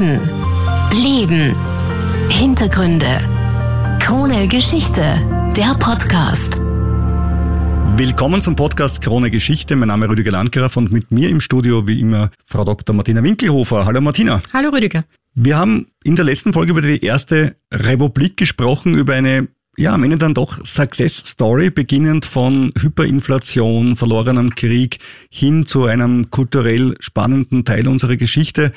Menschen, Leben, Hintergründe. Krone Geschichte, der Podcast. Willkommen zum Podcast Krone Geschichte. Mein Name ist Rüdiger Landgraf und mit mir im Studio wie immer Frau Dr. Martina Winkelhofer. Hallo Martina. Hallo Rüdiger. Wir haben in der letzten Folge über die erste Republik gesprochen, über eine ja, am Ende dann doch Success Story, beginnend von Hyperinflation, verlorenem Krieg hin zu einem kulturell spannenden Teil unserer Geschichte,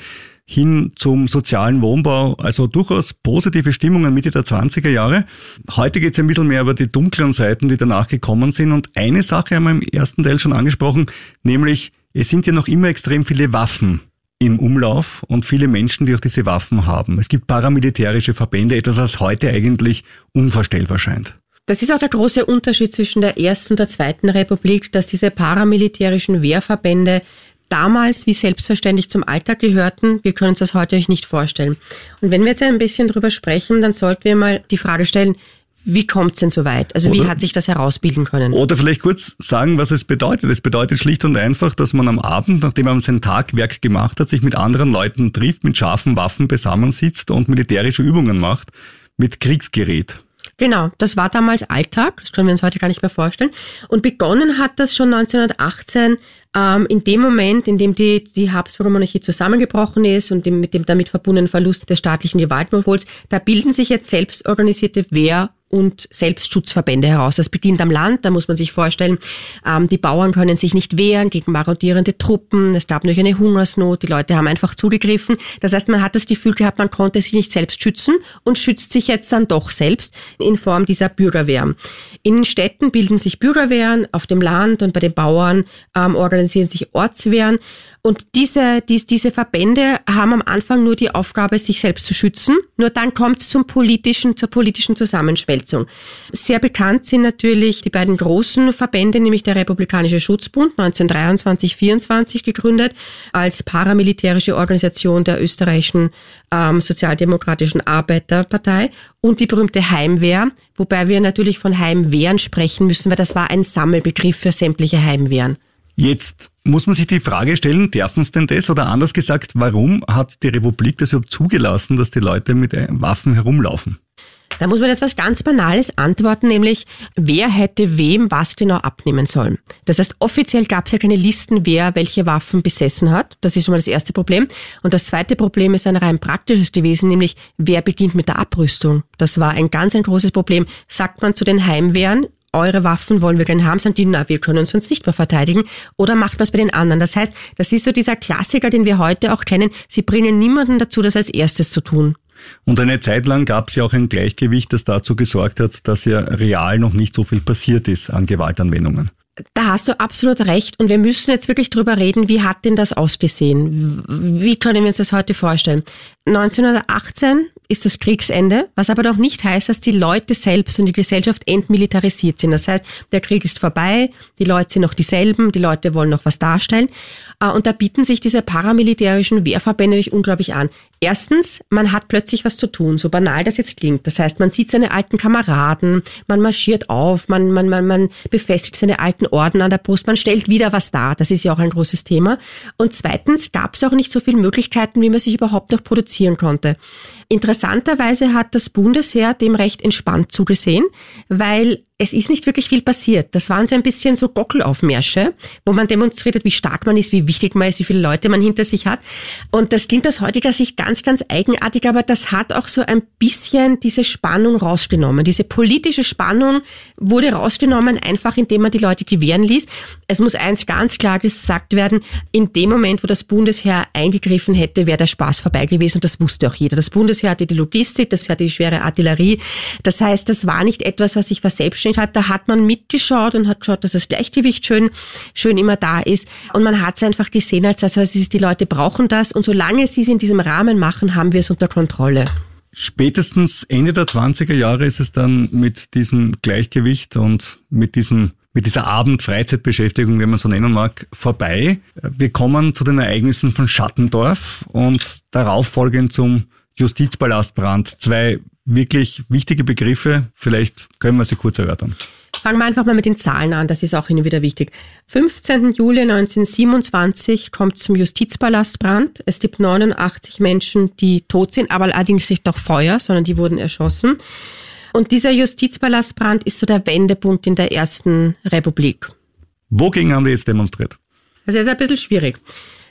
hin zum sozialen Wohnbau, also durchaus positive Stimmungen Mitte der 20er Jahre. Heute geht es ein bisschen mehr über die dunklen Seiten, die danach gekommen sind. Und eine Sache haben wir im ersten Teil schon angesprochen, nämlich es sind ja noch immer extrem viele Waffen im Umlauf und viele Menschen, die auch diese Waffen haben. Es gibt paramilitärische Verbände, etwas, was heute eigentlich unvorstellbar scheint. Das ist auch der große Unterschied zwischen der ersten und der zweiten Republik, dass diese paramilitärischen Wehrverbände damals wie selbstverständlich zum Alltag gehörten. Wir können uns das heute euch nicht vorstellen. Und wenn wir jetzt ein bisschen drüber sprechen, dann sollten wir mal die Frage stellen, wie kommt es denn so weit? Also oder, wie hat sich das herausbilden können? Oder vielleicht kurz sagen, was es bedeutet. Es bedeutet schlicht und einfach, dass man am Abend, nachdem man sein Tagwerk gemacht hat, sich mit anderen Leuten trifft, mit scharfen Waffen beisammensitzt und militärische Übungen macht mit Kriegsgerät. Genau, das war damals Alltag, das können wir uns heute gar nicht mehr vorstellen. Und begonnen hat das schon 1918 ähm, in dem Moment, in dem die, die Habsburger Monarchie zusammengebrochen ist und dem, mit dem damit verbundenen Verlust des staatlichen Gewaltmonopols, da bilden sich jetzt selbstorganisierte Wehr- und Selbstschutzverbände heraus. Das beginnt am Land, da muss man sich vorstellen, ähm, die Bauern können sich nicht wehren gegen marodierende Truppen, es gab noch eine Hungersnot, die Leute haben einfach zugegriffen. Das heißt, man hat das Gefühl gehabt, man konnte sich nicht selbst schützen und schützt sich jetzt dann doch selbst in Form dieser Bürgerwehren. In Städten bilden sich Bürgerwehren, auf dem Land und bei den Bauern ähm, organisieren sich Ortswehren. Und diese, dies, diese Verbände haben am Anfang nur die Aufgabe, sich selbst zu schützen. Nur dann kommt es zum politischen, zur politischen Zusammenschmelzung. Sehr bekannt sind natürlich die beiden großen Verbände, nämlich der Republikanische Schutzbund, 1923-24 gegründet, als paramilitärische Organisation der österreichischen ähm, Sozialdemokratischen Arbeiterpartei und die berühmte Heimwehr, wobei wir natürlich von Heimwehren sprechen müssen, weil das war ein Sammelbegriff für sämtliche Heimwehren. Jetzt muss man sich die Frage stellen, dürfen es denn das? Oder anders gesagt, warum hat die Republik das überhaupt zugelassen, dass die Leute mit äh, Waffen herumlaufen? Da muss man jetzt was ganz Banales antworten, nämlich wer hätte wem was genau abnehmen sollen. Das heißt, offiziell gab es ja keine Listen, wer welche Waffen besessen hat. Das ist schon mal das erste Problem. Und das zweite Problem ist ein rein praktisches gewesen, nämlich wer beginnt mit der Abrüstung. Das war ein ganz ein großes Problem. Sagt man zu den Heimwehren, eure Waffen wollen wir gerne haben, sagen die, na, wir können uns sonst nicht mehr verteidigen. Oder macht es bei den anderen. Das heißt, das ist so dieser Klassiker, den wir heute auch kennen. Sie bringen niemanden dazu, das als erstes zu tun. Und eine Zeit lang gab es ja auch ein Gleichgewicht, das dazu gesorgt hat, dass ja real noch nicht so viel passiert ist an Gewaltanwendungen. Da hast du absolut recht. Und wir müssen jetzt wirklich drüber reden, wie hat denn das ausgesehen? Wie können wir uns das heute vorstellen? 1918 ist das Kriegsende, was aber doch nicht heißt, dass die Leute selbst und die Gesellschaft entmilitarisiert sind. Das heißt, der Krieg ist vorbei, die Leute sind noch dieselben, die Leute wollen noch was darstellen. Äh, und da bieten sich diese paramilitärischen Wehrverbände natürlich unglaublich an. Erstens, man hat plötzlich was zu tun, so banal das jetzt klingt. Das heißt, man sieht seine alten Kameraden, man marschiert auf, man, man, man, man befestigt seine alten Orden an der Brust, man stellt wieder was dar. Das ist ja auch ein großes Thema. Und zweitens gab es auch nicht so viele Möglichkeiten, wie man sich überhaupt noch produzieren konnte. Interessanterweise hat das Bundesheer dem recht entspannt zugesehen, weil es ist nicht wirklich viel passiert. Das waren so ein bisschen so Gockelaufmärsche, wo man demonstriert hat, wie stark man ist, wie wichtig man ist, wie viele Leute man hinter sich hat. Und das klingt aus heutiger Sicht ganz, ganz eigenartig, aber das hat auch so ein bisschen diese Spannung rausgenommen. Diese politische Spannung wurde rausgenommen, einfach indem man die Leute gewähren ließ. Es muss eins ganz klar gesagt werden, in dem Moment, wo das Bundesheer eingegriffen hätte, wäre der Spaß vorbei gewesen und das wusste auch jeder. Das Bundesheer hatte die Logistik, das hatte die schwere Artillerie. Das heißt, das war nicht etwas, was sich verselbstständigt selbstständig hat, da hat man mitgeschaut und hat geschaut, dass das Gleichgewicht schön, schön immer da ist. Und man hat es einfach gesehen, als das, was die Leute brauchen das. Und solange sie es in diesem Rahmen machen, haben wir es unter Kontrolle. Spätestens Ende der 20er Jahre ist es dann mit diesem Gleichgewicht und mit diesem mit dieser Abend-Freizeitbeschäftigung, wenn man so nennen mag, vorbei. Wir kommen zu den Ereignissen von Schattendorf und darauf folgend zum Justizpalastbrand. Zwei wirklich wichtige Begriffe. Vielleicht können wir sie kurz erörtern. Fangen wir einfach mal mit den Zahlen an, das ist auch Ihnen wieder wichtig. 15. Juli 1927 kommt zum Justizpalastbrand. Es gibt 89 Menschen, die tot sind, aber allerdings nicht durch Feuer, sondern die wurden erschossen. Und dieser Justizpalastbrand ist so der Wendepunkt in der Ersten Republik. Wogegen haben wir jetzt demonstriert? Das ist ein bisschen schwierig.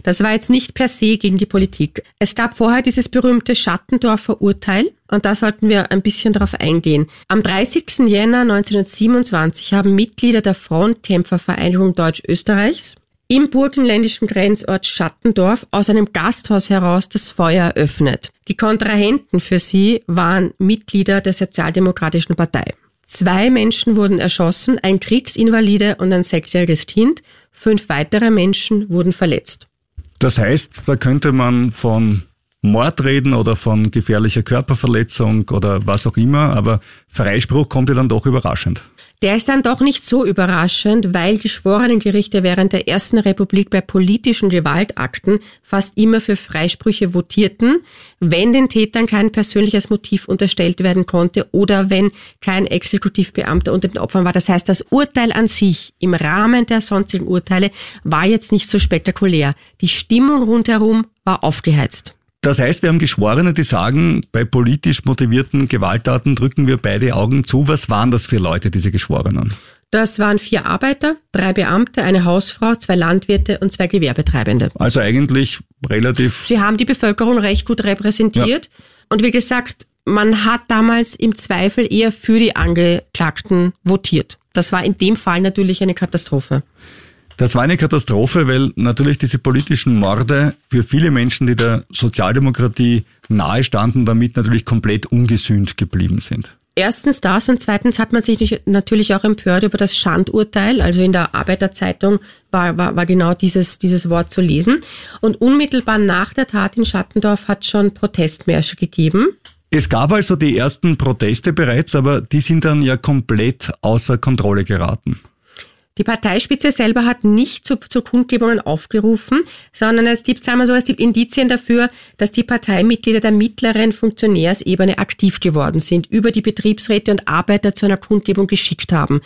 Das war jetzt nicht per se gegen die Politik. Es gab vorher dieses berühmte Schattendorfer Urteil und da sollten wir ein bisschen darauf eingehen. Am 30. Jänner 1927 haben Mitglieder der Frontkämpfervereinigung Deutsch-Österreichs im burgenländischen Grenzort Schattendorf aus einem Gasthaus heraus das Feuer eröffnet. Die Kontrahenten für sie waren Mitglieder der Sozialdemokratischen Partei. Zwei Menschen wurden erschossen, ein Kriegsinvalide und ein sechsjähriges Kind. Fünf weitere Menschen wurden verletzt. Das heißt, da könnte man von Mord reden oder von gefährlicher Körperverletzung oder was auch immer, aber Freispruch kommt ja dann doch überraschend. Der ist dann doch nicht so überraschend, weil Geschworenengerichte während der Ersten Republik bei politischen Gewaltakten fast immer für Freisprüche votierten, wenn den Tätern kein persönliches Motiv unterstellt werden konnte oder wenn kein Exekutivbeamter unter den Opfern war. Das heißt, das Urteil an sich im Rahmen der sonstigen Urteile war jetzt nicht so spektakulär. Die Stimmung rundherum war aufgeheizt. Das heißt, wir haben Geschworene, die sagen, bei politisch motivierten Gewalttaten drücken wir beide Augen zu. Was waren das für Leute, diese Geschworenen? Das waren vier Arbeiter, drei Beamte, eine Hausfrau, zwei Landwirte und zwei Gewerbetreibende. Also eigentlich relativ. Sie haben die Bevölkerung recht gut repräsentiert. Ja. Und wie gesagt, man hat damals im Zweifel eher für die Angeklagten votiert. Das war in dem Fall natürlich eine Katastrophe. Das war eine Katastrophe, weil natürlich diese politischen Morde für viele Menschen, die der Sozialdemokratie nahe standen, damit natürlich komplett ungesühnt geblieben sind. Erstens das und zweitens hat man sich natürlich auch empört über das Schandurteil. Also in der Arbeiterzeitung war, war, war genau dieses, dieses Wort zu lesen. Und unmittelbar nach der Tat in Schattendorf hat schon Protestmärsche gegeben. Es gab also die ersten Proteste bereits, aber die sind dann ja komplett außer Kontrolle geraten. Die Parteispitze selber hat nicht zu, zu Kundgebungen aufgerufen, sondern es gibt, sagen wir so, es gibt Indizien dafür, dass die Parteimitglieder der mittleren Funktionärsebene aktiv geworden sind, über die Betriebsräte und Arbeiter zu einer Kundgebung geschickt haben.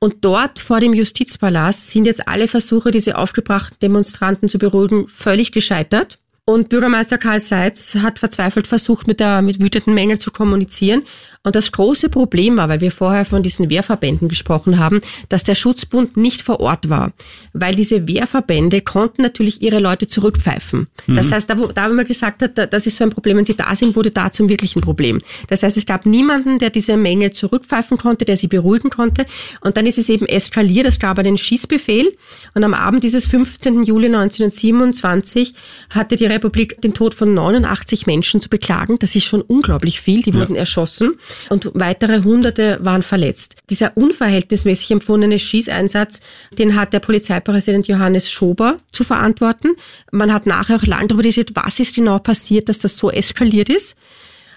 Und dort vor dem Justizpalast sind jetzt alle Versuche, diese aufgebrachten Demonstranten zu beruhigen, völlig gescheitert. Und Bürgermeister Karl Seitz hat verzweifelt versucht, mit der mit wütenden Mengen zu kommunizieren. Und das große Problem war, weil wir vorher von diesen Wehrverbänden gesprochen haben, dass der Schutzbund nicht vor Ort war. Weil diese Wehrverbände konnten natürlich ihre Leute zurückpfeifen. Mhm. Das heißt, da wo, da wo man gesagt hat, das ist so ein Problem, wenn sie da sind, wurde da zum wirklichen Problem. Das heißt, es gab niemanden, der diese Menge zurückpfeifen konnte, der sie beruhigen konnte. Und dann ist es eben eskaliert. Es gab einen Schießbefehl. Und am Abend dieses 15. Juli 1927 hatte die Republik den Tod von 89 Menschen zu beklagen. Das ist schon unglaublich viel. Die ja. wurden erschossen und weitere Hunderte waren verletzt. Dieser unverhältnismäßig empfundene Schießeinsatz, den hat der Polizeipräsident Johannes Schober zu verantworten. Man hat nachher auch lang darüber diskutiert, was ist genau passiert, dass das so eskaliert ist.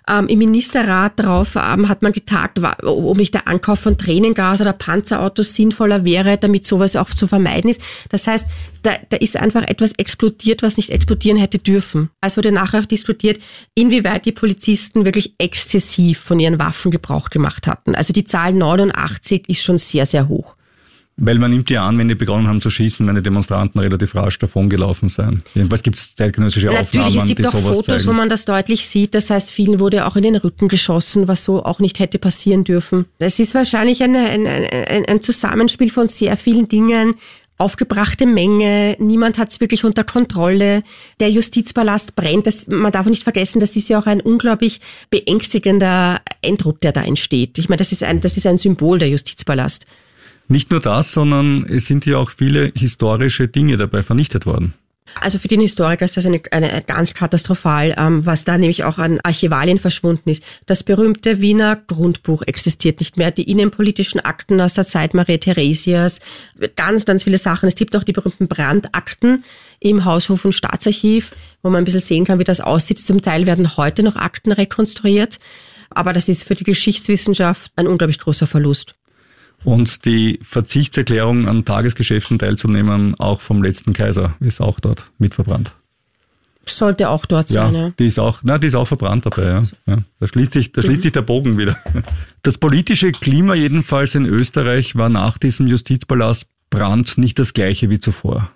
Ähm, Im Ministerrat darauf ähm, hat man getagt, ob nicht der Ankauf von Tränengas oder Panzerautos sinnvoller wäre, damit sowas auch zu vermeiden ist. Das heißt, da, da ist einfach etwas explodiert, was nicht explodieren hätte dürfen. Es wurde nachher auch diskutiert, inwieweit die Polizisten wirklich exzessiv von ihren Waffen Gebrauch gemacht hatten. Also die Zahl 89 ist schon sehr, sehr hoch. Weil man nimmt ja an, wenn die begonnen haben zu schießen, wenn die Demonstranten relativ rasch davongelaufen sein. Jedenfalls gibt es zeitgenössische Natürlich, Aufnahmen, Natürlich, es gibt auch Fotos, zeigen. wo man das deutlich sieht. Das heißt, vielen wurde auch in den Rücken geschossen, was so auch nicht hätte passieren dürfen. Es ist wahrscheinlich eine, ein, ein, ein Zusammenspiel von sehr vielen Dingen, aufgebrachte Menge, niemand hat es wirklich unter Kontrolle. Der Justizpalast brennt. Das, man darf nicht vergessen, das ist ja auch ein unglaublich beängstigender Eindruck, der da entsteht. Ich meine, das ist ein, das ist ein Symbol der Justizpalast. Nicht nur das, sondern es sind hier auch viele historische Dinge dabei vernichtet worden. Also für den Historiker ist das eine, eine ganz katastrophal, ähm, was da nämlich auch an Archivalien verschwunden ist. Das berühmte Wiener Grundbuch existiert nicht mehr. Die innenpolitischen Akten aus der Zeit Maria Theresias, ganz, ganz viele Sachen. Es gibt auch die berühmten Brandakten im Haushof und Staatsarchiv, wo man ein bisschen sehen kann, wie das aussieht. Zum Teil werden heute noch Akten rekonstruiert. Aber das ist für die Geschichtswissenschaft ein unglaublich großer Verlust und die Verzichtserklärung an Tagesgeschäften teilzunehmen, auch vom letzten Kaiser, ist auch dort mit verbrannt. Sollte auch dort Ja, sein, ja. die ist auch, na, die ist auch verbrannt dabei, ja. ja. Da schließt sich, da schließt sich der Bogen wieder. Das politische Klima jedenfalls in Österreich war nach diesem Justizpalastbrand nicht das gleiche wie zuvor.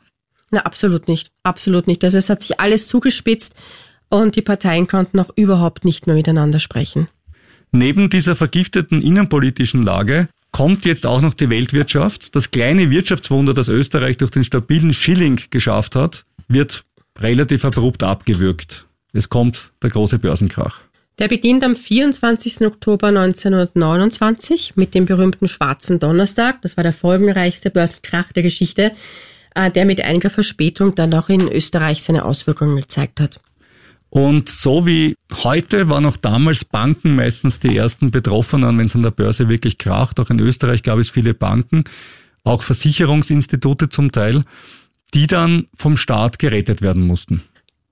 Na, absolut nicht. Absolut nicht. Also es hat sich alles zugespitzt und die Parteien konnten auch überhaupt nicht mehr miteinander sprechen. Neben dieser vergifteten innenpolitischen Lage kommt jetzt auch noch die Weltwirtschaft. Das kleine Wirtschaftswunder, das Österreich durch den stabilen Schilling geschafft hat, wird relativ abrupt abgewürgt. Es kommt der große Börsenkrach. Der beginnt am 24. Oktober 1929 mit dem berühmten Schwarzen Donnerstag. Das war der folgenreichste Börsenkrach der Geschichte, äh, der mit einiger Verspätung dann auch in Österreich seine Auswirkungen gezeigt hat. Und so wie heute waren auch damals Banken meistens die ersten Betroffenen, wenn es an der Börse wirklich kracht. Auch in Österreich gab es viele Banken, auch Versicherungsinstitute zum Teil, die dann vom Staat gerettet werden mussten.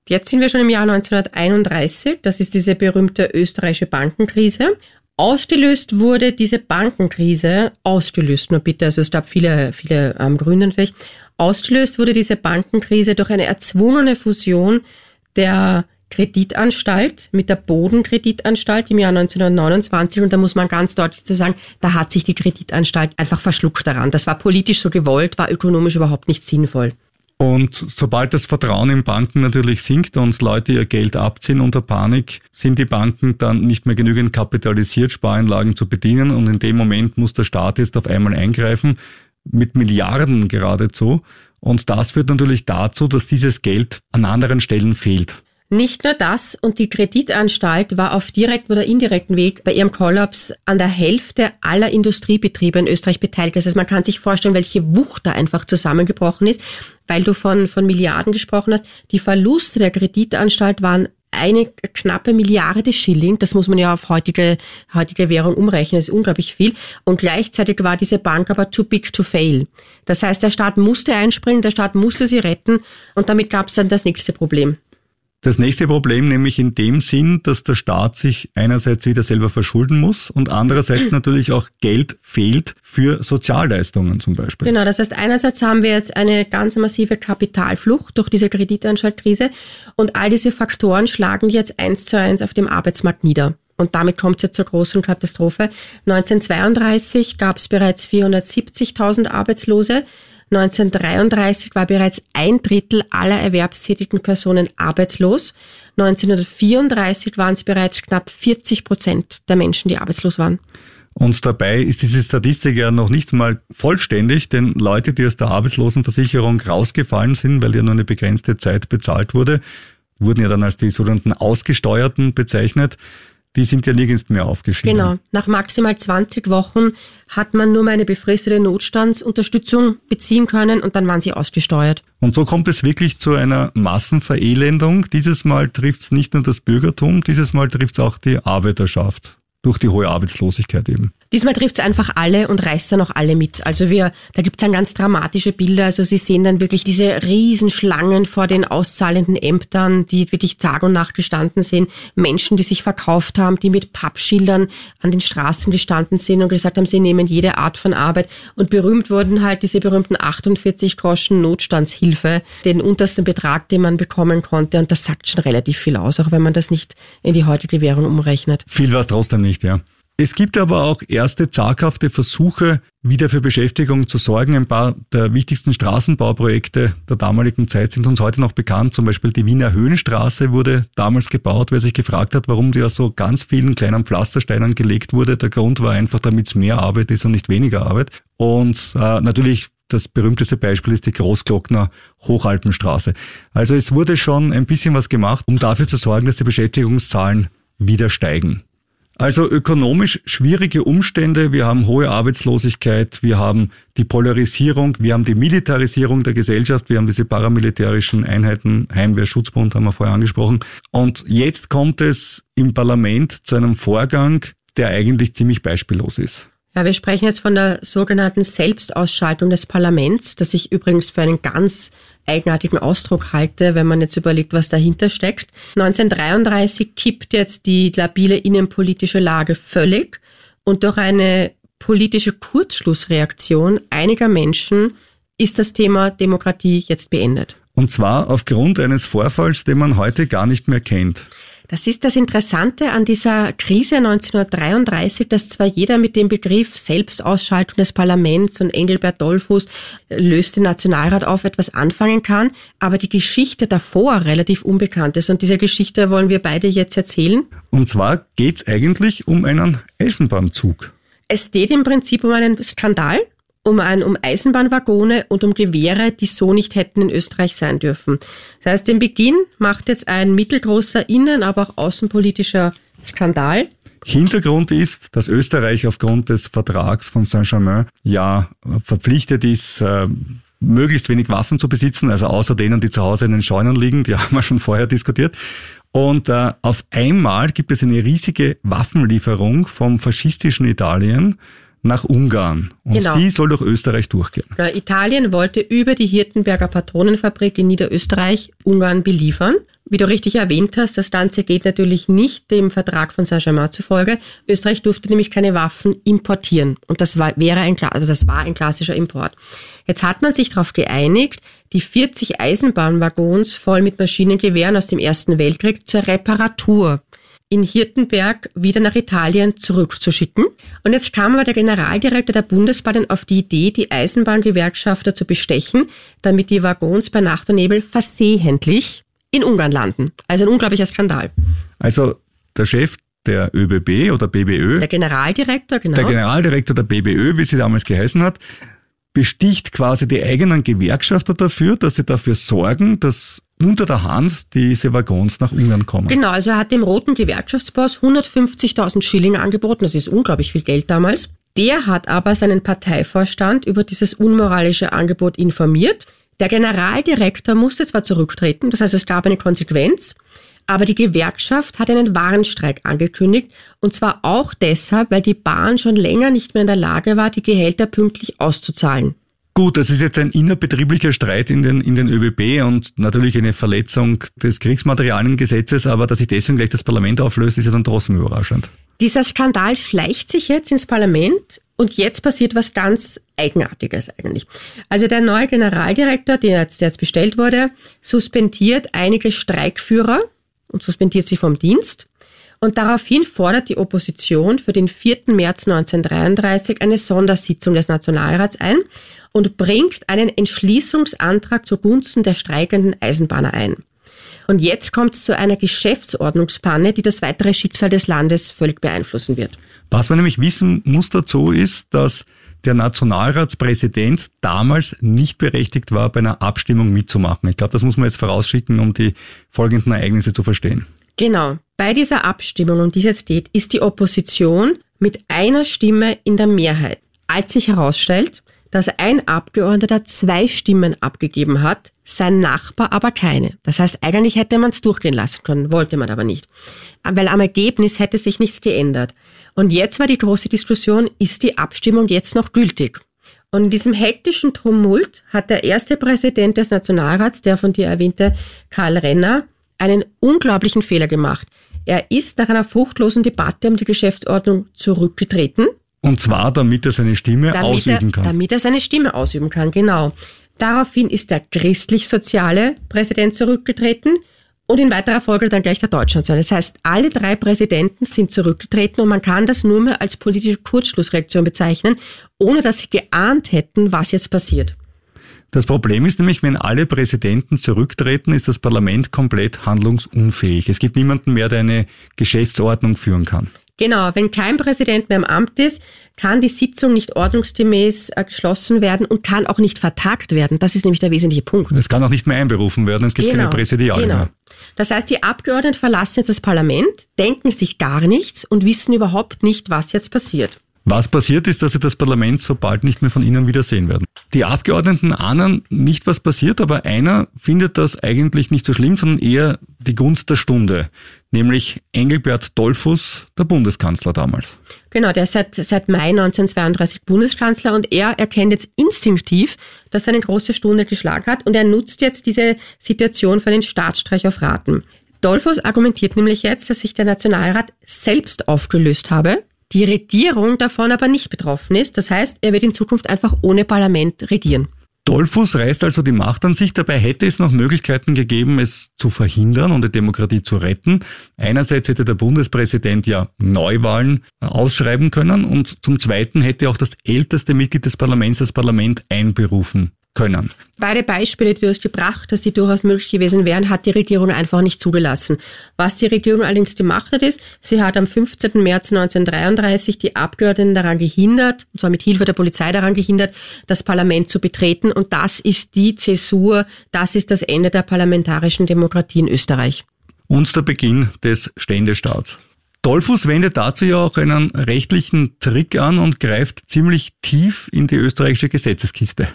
Jetzt sind wir schon im Jahr 1931. Das ist diese berühmte österreichische Bankenkrise. Ausgelöst wurde diese Bankenkrise, ausgelöst nur bitte, also es gab viele, viele ähm, Gründe natürlich, ausgelöst wurde diese Bankenkrise durch eine erzwungene Fusion der Kreditanstalt mit der Bodenkreditanstalt im Jahr 1929 und da muss man ganz deutlich zu sagen, da hat sich die Kreditanstalt einfach verschluckt daran. Das war politisch so gewollt, war ökonomisch überhaupt nicht sinnvoll. Und sobald das Vertrauen in Banken natürlich sinkt und Leute ihr Geld abziehen unter Panik, sind die Banken dann nicht mehr genügend kapitalisiert, Spareinlagen zu bedienen. Und in dem Moment muss der Staat jetzt auf einmal eingreifen, mit Milliarden geradezu. Und das führt natürlich dazu, dass dieses Geld an anderen Stellen fehlt. Nicht nur das, und die Kreditanstalt war auf direktem oder indirekten Weg bei ihrem Kollaps an der Hälfte aller Industriebetriebe in Österreich beteiligt. Das heißt, man kann sich vorstellen, welche Wucht da einfach zusammengebrochen ist, weil du von, von Milliarden gesprochen hast. Die Verluste der Kreditanstalt waren eine knappe Milliarde Schilling, das muss man ja auf heutige, heutige Währung umrechnen, das ist unglaublich viel. Und gleichzeitig war diese Bank aber too big to fail. Das heißt, der Staat musste einspringen, der Staat musste sie retten und damit gab es dann das nächste Problem. Das nächste Problem nämlich in dem Sinn, dass der Staat sich einerseits wieder selber verschulden muss und andererseits natürlich auch Geld fehlt für Sozialleistungen zum Beispiel. Genau, das heißt, einerseits haben wir jetzt eine ganz massive Kapitalflucht durch diese Kreditanstalt-Krise und all diese Faktoren schlagen jetzt eins zu eins auf dem Arbeitsmarkt nieder. Und damit kommt es jetzt zur großen Katastrophe. 1932 gab es bereits 470.000 Arbeitslose. 1933 war bereits ein Drittel aller erwerbstätigen Personen arbeitslos. 1934 waren es bereits knapp 40 Prozent der Menschen, die arbeitslos waren. Und dabei ist diese Statistik ja noch nicht mal vollständig, denn Leute, die aus der Arbeitslosenversicherung rausgefallen sind, weil ja nur eine begrenzte Zeit bezahlt wurde, wurden ja dann als die sogenannten Ausgesteuerten bezeichnet die sind ja nirgends mehr aufgeschrieben. Genau. Nach maximal 20 Wochen hat man nur mal eine befristete Notstandsunterstützung beziehen können und dann waren sie ausgesteuert. Und so kommt es wirklich zu einer Massenverelendung. Dieses Mal trifft es nicht nur das Bürgertum, dieses Mal trifft es auch die Arbeiterschaft durch die hohe Arbeitslosigkeit eben. Diesmal trifft es einfach alle und reißt dann auch alle mit. Also wir, da gibt es dann ganz dramatische Bilder. Also Sie sehen dann wirklich diese Riesenschlangen vor den auszahlenden Ämtern, die wirklich Tag und Nacht gestanden sind. Menschen, die sich verkauft haben, die mit Pappschildern an den Straßen gestanden sind und gesagt haben, sie nehmen jede Art von Arbeit. Und berühmt wurden halt diese berühmten 48 Groschen Notstandshilfe, den untersten Betrag, den man bekommen konnte. Und das sagt schon relativ viel aus, auch wenn man das nicht in die heutige Währung umrechnet. Viel war es trotzdem nicht, ja. Es gibt aber auch erste zaghafte Versuche, wieder für Beschäftigung zu sorgen. Ein paar der wichtigsten Straßenbauprojekte der damaligen Zeit sind uns heute noch bekannt. Zum Beispiel die Wiener Höhenstraße wurde damals gebaut. Wer sich gefragt hat, warum die aus so ganz vielen kleinen Pflastersteinen gelegt wurde, der Grund war einfach, damit es mehr Arbeit ist und nicht weniger Arbeit. Und äh, natürlich das berühmteste Beispiel ist die Großglockner Hochalpenstraße. Also es wurde schon ein bisschen was gemacht, um dafür zu sorgen, dass die Beschäftigungszahlen wieder steigen. Also ökonomisch schwierige Umstände. Wir haben hohe Arbeitslosigkeit, wir haben die Polarisierung, wir haben die Militarisierung der Gesellschaft, wir haben diese paramilitärischen Einheiten, Heimwehr, Schutzbund haben wir vorher angesprochen. Und jetzt kommt es im Parlament zu einem Vorgang, der eigentlich ziemlich beispiellos ist. Ja, wir sprechen jetzt von der sogenannten Selbstausschaltung des Parlaments, das ich übrigens für einen ganz eigenartigen Ausdruck halte, wenn man jetzt überlegt, was dahinter steckt. 1933 kippt jetzt die labile innenpolitische Lage völlig und durch eine politische Kurzschlussreaktion einiger Menschen ist das Thema Demokratie jetzt beendet. Und zwar aufgrund eines Vorfalls, den man heute gar nicht mehr kennt. Das ist das Interessante an dieser Krise 1933, dass zwar jeder mit dem Begriff Selbstausschaltung des Parlaments und Engelbert Dollfuß löst den Nationalrat auf etwas anfangen kann, aber die Geschichte davor relativ unbekannt ist. Und diese Geschichte wollen wir beide jetzt erzählen. Und zwar geht es eigentlich um einen Eisenbahnzug. Es geht im Prinzip um einen Skandal, um, ein, um Eisenbahnwaggone und um Gewehre, die so nicht hätten in Österreich sein dürfen. Das heißt, den Beginn macht jetzt ein mittelgroßer innen-, aber auch außenpolitischer Skandal. Hintergrund ist, dass Österreich aufgrund des Vertrags von Saint-Germain ja verpflichtet ist, äh, möglichst wenig Waffen zu besitzen, also außer denen, die zu Hause in den Scheunen liegen, die haben wir schon vorher diskutiert. Und äh, auf einmal gibt es eine riesige Waffenlieferung vom faschistischen Italien nach Ungarn. Und genau. die soll durch Österreich durchgehen. Italien wollte über die Hirtenberger Patronenfabrik in Niederösterreich Ungarn beliefern. Wie du richtig erwähnt hast, das Ganze geht natürlich nicht dem Vertrag von Saint-Germain zufolge. Österreich durfte nämlich keine Waffen importieren. Und das war, wäre ein, also das war ein klassischer Import. Jetzt hat man sich darauf geeinigt, die 40 Eisenbahnwaggons voll mit Maschinengewehren aus dem Ersten Weltkrieg zur Reparatur in Hirtenberg wieder nach Italien zurückzuschicken. Und jetzt kam aber der Generaldirektor der Bundesbahnen auf die Idee, die Eisenbahngewerkschafter zu bestechen, damit die Waggons bei Nacht und Nebel versehentlich in Ungarn landen. Also ein unglaublicher Skandal. Also der Chef der ÖBB oder BBÖ. Der Generaldirektor, genau. Der Generaldirektor der BBÖ, wie sie damals geheißen hat, besticht quasi die eigenen Gewerkschafter dafür, dass sie dafür sorgen, dass unter der Hand diese Waggons nach Ungarn kommen. Genau, also er hat dem roten Gewerkschaftsboss 150.000 Schilling angeboten, das ist unglaublich viel Geld damals. Der hat aber seinen Parteivorstand über dieses unmoralische Angebot informiert. Der Generaldirektor musste zwar zurücktreten, das heißt es gab eine Konsequenz, aber die Gewerkschaft hat einen Warnstreik angekündigt und zwar auch deshalb, weil die Bahn schon länger nicht mehr in der Lage war, die Gehälter pünktlich auszuzahlen. Gut, das ist jetzt ein innerbetrieblicher Streit in den, in den ÖBB und natürlich eine Verletzung des Kriegsmaterialiengesetzes, aber dass sich deswegen gleich das Parlament auflöst, ist ja dann trotzdem überraschend. Dieser Skandal schleicht sich jetzt ins Parlament und jetzt passiert was ganz Eigenartiges eigentlich. Also der neue Generaldirektor, der jetzt, der jetzt bestellt wurde, suspendiert einige Streikführer und suspendiert sie vom Dienst. Und daraufhin fordert die Opposition für den 4. März 1933 eine Sondersitzung des Nationalrats ein und bringt einen Entschließungsantrag zugunsten der streikenden Eisenbahner ein. Und jetzt kommt es zu einer Geschäftsordnungspanne, die das weitere Schicksal des Landes völlig beeinflussen wird. Was man nämlich wissen muss dazu ist, dass der Nationalratspräsident damals nicht berechtigt war, bei einer Abstimmung mitzumachen. Ich glaube, das muss man jetzt vorausschicken, um die folgenden Ereignisse zu verstehen. Genau. Bei dieser Abstimmung, um die es jetzt geht, ist die Opposition mit einer Stimme in der Mehrheit. Als sich herausstellt, dass ein Abgeordneter zwei Stimmen abgegeben hat, sein Nachbar aber keine. Das heißt, eigentlich hätte man es durchgehen lassen können, wollte man aber nicht. Weil am Ergebnis hätte sich nichts geändert. Und jetzt war die große Diskussion, ist die Abstimmung jetzt noch gültig? Und in diesem hektischen Tumult hat der erste Präsident des Nationalrats, der von dir erwähnte Karl Renner, einen unglaublichen Fehler gemacht. Er ist nach einer fruchtlosen Debatte um die Geschäftsordnung zurückgetreten und zwar, damit er seine Stimme damit ausüben kann. Er, damit er seine Stimme ausüben kann, genau. Daraufhin ist der christlich-soziale Präsident zurückgetreten und in weiterer Folge dann gleich der Deutschnationale. Das heißt, alle drei Präsidenten sind zurückgetreten und man kann das nur mehr als politische Kurzschlussreaktion bezeichnen, ohne dass sie geahnt hätten, was jetzt passiert. Das Problem ist nämlich, wenn alle Präsidenten zurücktreten, ist das Parlament komplett handlungsunfähig. Es gibt niemanden mehr, der eine Geschäftsordnung führen kann. Genau, wenn kein Präsident mehr im Amt ist, kann die Sitzung nicht ordnungsgemäß äh, geschlossen werden und kann auch nicht vertagt werden. Das ist nämlich der wesentliche Punkt. Es kann auch nicht mehr einberufen werden, es gibt genau, keine Präsidiale genau. mehr. Das heißt, die Abgeordneten verlassen jetzt das Parlament, denken sich gar nichts und wissen überhaupt nicht, was jetzt passiert. Was passiert ist, dass sie das Parlament so bald nicht mehr von ihnen wiedersehen werden. Die Abgeordneten ahnen nicht, was passiert, aber einer findet das eigentlich nicht so schlimm, sondern eher die Gunst der Stunde, nämlich Engelbert Dollfuß, der Bundeskanzler damals. Genau, der ist seit, seit Mai 1932 Bundeskanzler und er erkennt jetzt instinktiv, dass er eine große Stunde geschlagen hat und er nutzt jetzt diese Situation für einen Staatsstreich auf Raten. Dollfuß argumentiert nämlich jetzt, dass sich der Nationalrat selbst aufgelöst habe die Regierung davon aber nicht betroffen ist. Das heißt, er wird in Zukunft einfach ohne Parlament regieren. Dollfuß reißt also die Macht an sich. Dabei hätte es noch Möglichkeiten gegeben, es zu verhindern und die Demokratie zu retten. Einerseits hätte der Bundespräsident ja Neuwahlen ausschreiben können und zum Zweiten hätte auch das älteste Mitglied des Parlaments das Parlament einberufen können. Beide Beispiele, die du hast gebracht dass die durchaus möglich gewesen wären, hat die Regierung einfach nicht zugelassen. Was die Regierung allerdings gemacht hat, ist, sie hat am 15. März 1933 die Abgeordneten daran gehindert, und zwar mit Hilfe der Polizei daran gehindert, das Parlament zu betreten. Und das ist die Zäsur, das ist das Ende der parlamentarischen Demokratie in Österreich. Und der Beginn des Ständestaats. Dollfuß wendet dazu ja auch einen rechtlichen Trick an und greift ziemlich tief in die österreichische Gesetzeskiste.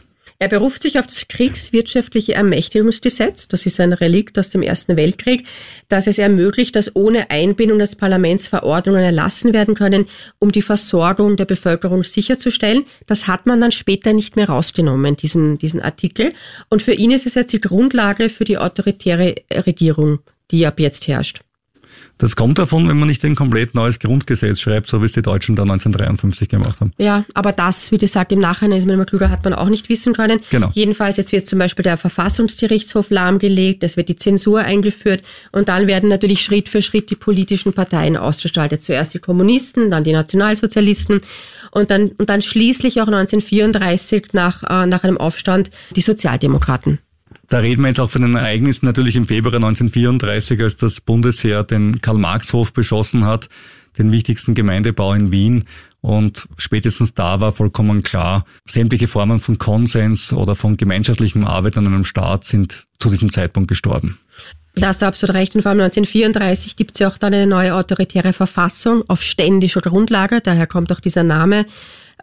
Er beruft sich auf das Kriegswirtschaftliche Ermächtigungsgesetz, das ist ein Relikt aus dem Ersten Weltkrieg, das es ermöglicht, dass ohne Einbindung des Parlaments Verordnungen erlassen werden können, um die Versorgung der Bevölkerung sicherzustellen. Das hat man dann später nicht mehr rausgenommen, diesen, diesen Artikel. Und für ihn ist es jetzt die Grundlage für die autoritäre Regierung, die ab jetzt herrscht. Das kommt davon, wenn man nicht ein komplett neues Grundgesetz schreibt, so wie es die Deutschen da 1953 gemacht haben. Ja, aber das, wie gesagt, im Nachhinein ist man immer klüger, hat man auch nicht wissen können. Genau. Jedenfalls, jetzt wird zum Beispiel der Verfassungsgerichtshof lahmgelegt, es wird die Zensur eingeführt und dann werden natürlich Schritt für Schritt die politischen Parteien ausgestaltet. Zuerst die Kommunisten, dann die Nationalsozialisten und dann, und dann schließlich auch 1934 nach, äh, nach einem Aufstand die Sozialdemokraten. Da reden wir jetzt auch von den Ereignissen natürlich im Februar 1934, als das Bundesheer den Karl-Marx-Hof beschossen hat, den wichtigsten Gemeindebau in Wien. Und spätestens da war vollkommen klar, sämtliche Formen von Konsens oder von gemeinschaftlichem Arbeit an einem Staat sind zu diesem Zeitpunkt gestorben. Da hast du absolut recht. Und vor allem 1934 gibt es ja auch dann eine neue autoritäre Verfassung auf ständischer Grundlage. Daher kommt auch dieser Name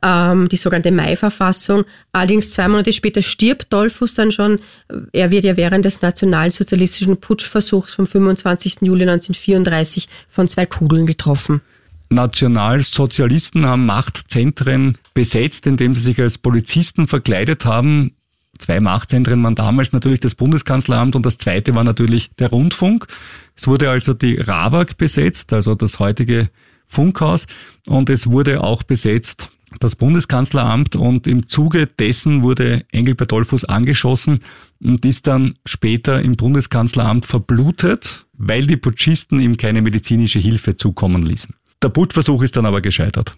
ähm, die sogenannte Mai-Verfassung. Allerdings zwei Monate später stirbt Dollfuß dann schon. Er wird ja während des nationalsozialistischen Putschversuchs vom 25. Juli 1934 von zwei Kugeln getroffen. Nationalsozialisten haben Machtzentren besetzt, indem sie sich als Polizisten verkleidet haben. Zwei Machtzentren waren damals natürlich das Bundeskanzleramt und das zweite war natürlich der Rundfunk. Es wurde also die RAWAG besetzt, also das heutige Funkhaus, und es wurde auch besetzt das Bundeskanzleramt und im Zuge dessen wurde Engelbert Dollfuß angeschossen und ist dann später im Bundeskanzleramt verblutet, weil die Putschisten ihm keine medizinische Hilfe zukommen ließen. Der Putschversuch ist dann aber gescheitert.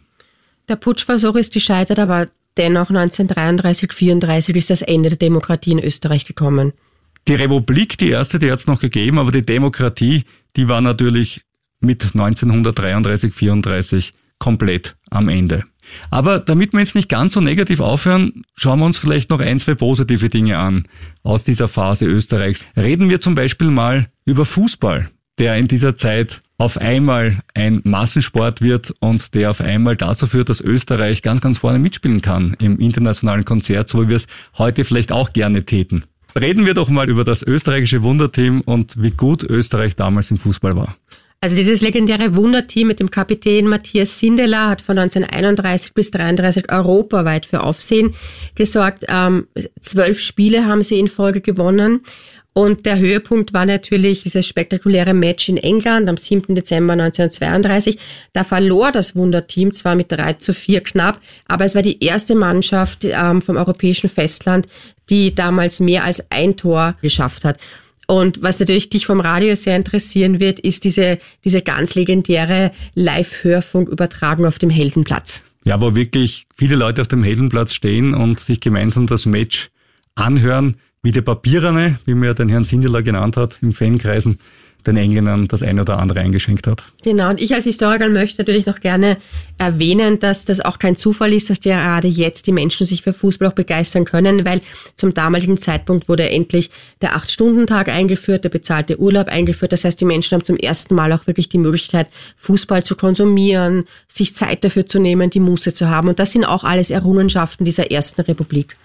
Der Putschversuch ist gescheitert, aber dennoch 1933, 34 ist das Ende der Demokratie in Österreich gekommen. Die Republik, die erste, die hat es noch gegeben, aber die Demokratie, die war natürlich mit 1933, 34 komplett am Ende. Aber damit wir jetzt nicht ganz so negativ aufhören, schauen wir uns vielleicht noch ein, zwei positive Dinge an aus dieser Phase Österreichs. Reden wir zum Beispiel mal über Fußball, der in dieser Zeit auf einmal ein Massensport wird und der auf einmal dazu führt, dass Österreich ganz, ganz vorne mitspielen kann im internationalen Konzert, so wie wir es heute vielleicht auch gerne täten. Reden wir doch mal über das österreichische Wunderteam und wie gut Österreich damals im Fußball war. Also dieses legendäre Wunderteam mit dem Kapitän Matthias Sindelar hat von 1931 bis 1933 europaweit für Aufsehen gesorgt. Ähm, zwölf Spiele haben sie in Folge gewonnen. Und der Höhepunkt war natürlich dieses spektakuläre Match in England am 7. Dezember 1932. Da verlor das Wunderteam zwar mit 3 zu 4 knapp, aber es war die erste Mannschaft ähm, vom europäischen Festland, die damals mehr als ein Tor geschafft hat. Und was natürlich dich vom Radio sehr interessieren wird, ist diese, diese ganz legendäre Live-Hörfunk-Übertragung auf dem Heldenplatz. Ja, wo wirklich viele Leute auf dem Heldenplatz stehen und sich gemeinsam das Match anhören, wie der Papiererne, wie mir den Herrn Sindeler genannt hat, im Fankreisen den Engländern das eine oder andere eingeschenkt hat. Genau, und ich als Historiker möchte natürlich noch gerne erwähnen, dass das auch kein Zufall ist, dass gerade jetzt die Menschen sich für Fußball auch begeistern können, weil zum damaligen Zeitpunkt wurde endlich der Acht-Stunden-Tag eingeführt, der bezahlte Urlaub eingeführt. Das heißt, die Menschen haben zum ersten Mal auch wirklich die Möglichkeit, Fußball zu konsumieren, sich Zeit dafür zu nehmen, die Muße zu haben. Und das sind auch alles Errungenschaften dieser ersten Republik.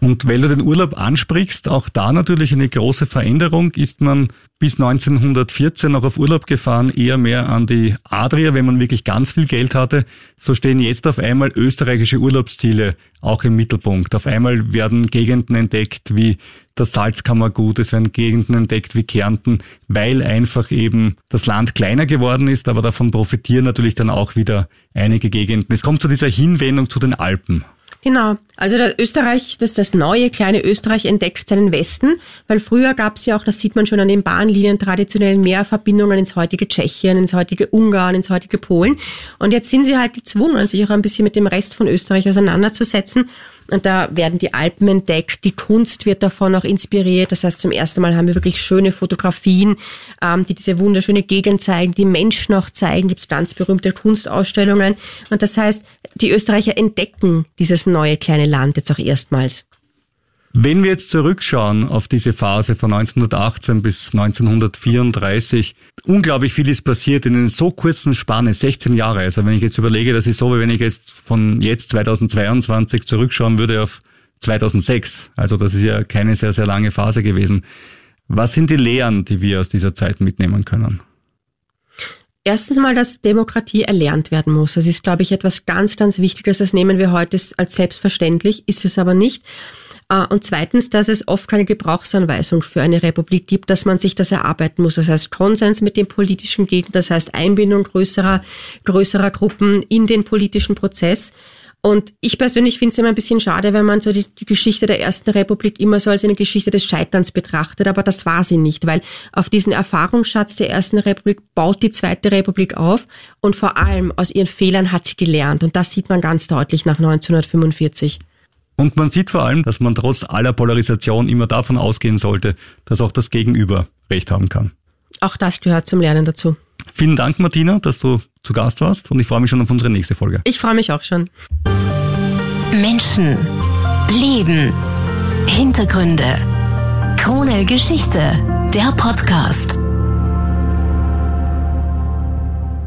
Und weil du den Urlaub ansprichst, auch da natürlich eine große Veränderung. Ist man bis 1914 noch auf Urlaub gefahren, eher mehr an die Adria, wenn man wirklich ganz viel Geld hatte. So stehen jetzt auf einmal österreichische Urlaubsziele auch im Mittelpunkt. Auf einmal werden Gegenden entdeckt wie das Salzkammergut, es werden Gegenden entdeckt wie Kärnten, weil einfach eben das Land kleiner geworden ist, aber davon profitieren natürlich dann auch wieder einige Gegenden. Es kommt zu dieser Hinwendung zu den Alpen. Genau. Also Österreich, das, das neue kleine Österreich entdeckt seinen Westen, weil früher gab es ja auch, das sieht man schon an den Bahnlinien, traditionell mehr Verbindungen ins heutige Tschechien, ins heutige Ungarn, ins heutige Polen. Und jetzt sind sie halt gezwungen, sich auch ein bisschen mit dem Rest von Österreich auseinanderzusetzen. Und da werden die Alpen entdeckt, die Kunst wird davon auch inspiriert. Das heißt, zum ersten Mal haben wir wirklich schöne Fotografien, ähm, die diese wunderschöne Gegend zeigen, die Menschen auch zeigen. Gibt es ganz berühmte Kunstausstellungen. Und das heißt, die Österreicher entdecken dieses neue kleine Land jetzt auch erstmals. Wenn wir jetzt zurückschauen auf diese Phase von 1918 bis 1934, unglaublich viel ist passiert in einer so kurzen Spanne, 16 Jahre. Also wenn ich jetzt überlege, das ist so, wie wenn ich jetzt von jetzt 2022 zurückschauen würde auf 2006. Also das ist ja keine sehr, sehr lange Phase gewesen. Was sind die Lehren, die wir aus dieser Zeit mitnehmen können? Erstens mal, dass Demokratie erlernt werden muss. Das ist, glaube ich, etwas ganz, ganz Wichtiges. Das nehmen wir heute als selbstverständlich, ist es aber nicht. Äh, und zweitens, dass es oft keine Gebrauchsanweisung für eine Republik gibt, dass man sich das erarbeiten muss. Das heißt Konsens mit dem politischen Gegner, das heißt Einbindung größerer, größerer Gruppen in den politischen Prozess. Und ich persönlich finde es immer ein bisschen schade, wenn man so die, die, Geschichte der Ersten Republik immer so als eine Geschichte des Scheiterns betrachtet, aber das war sie nicht, weil auf diesen Erfahrungsschatz der Ersten Republik baut die Zweite Republik auf und vor allem aus ihren Fehlern hat sie gelernt und das sieht man ganz deutlich nach 1945. Und man sieht vor allem, dass man trotz aller Polarisation immer davon ausgehen sollte, dass auch das Gegenüber Recht haben kann. Auch das gehört zum Lernen dazu. Vielen Dank, Martina, dass du zu Gast warst und ich freue mich schon auf unsere nächste Folge. Ich freue mich auch schon. Menschen, Leben, Hintergründe, Krone Geschichte, der Podcast.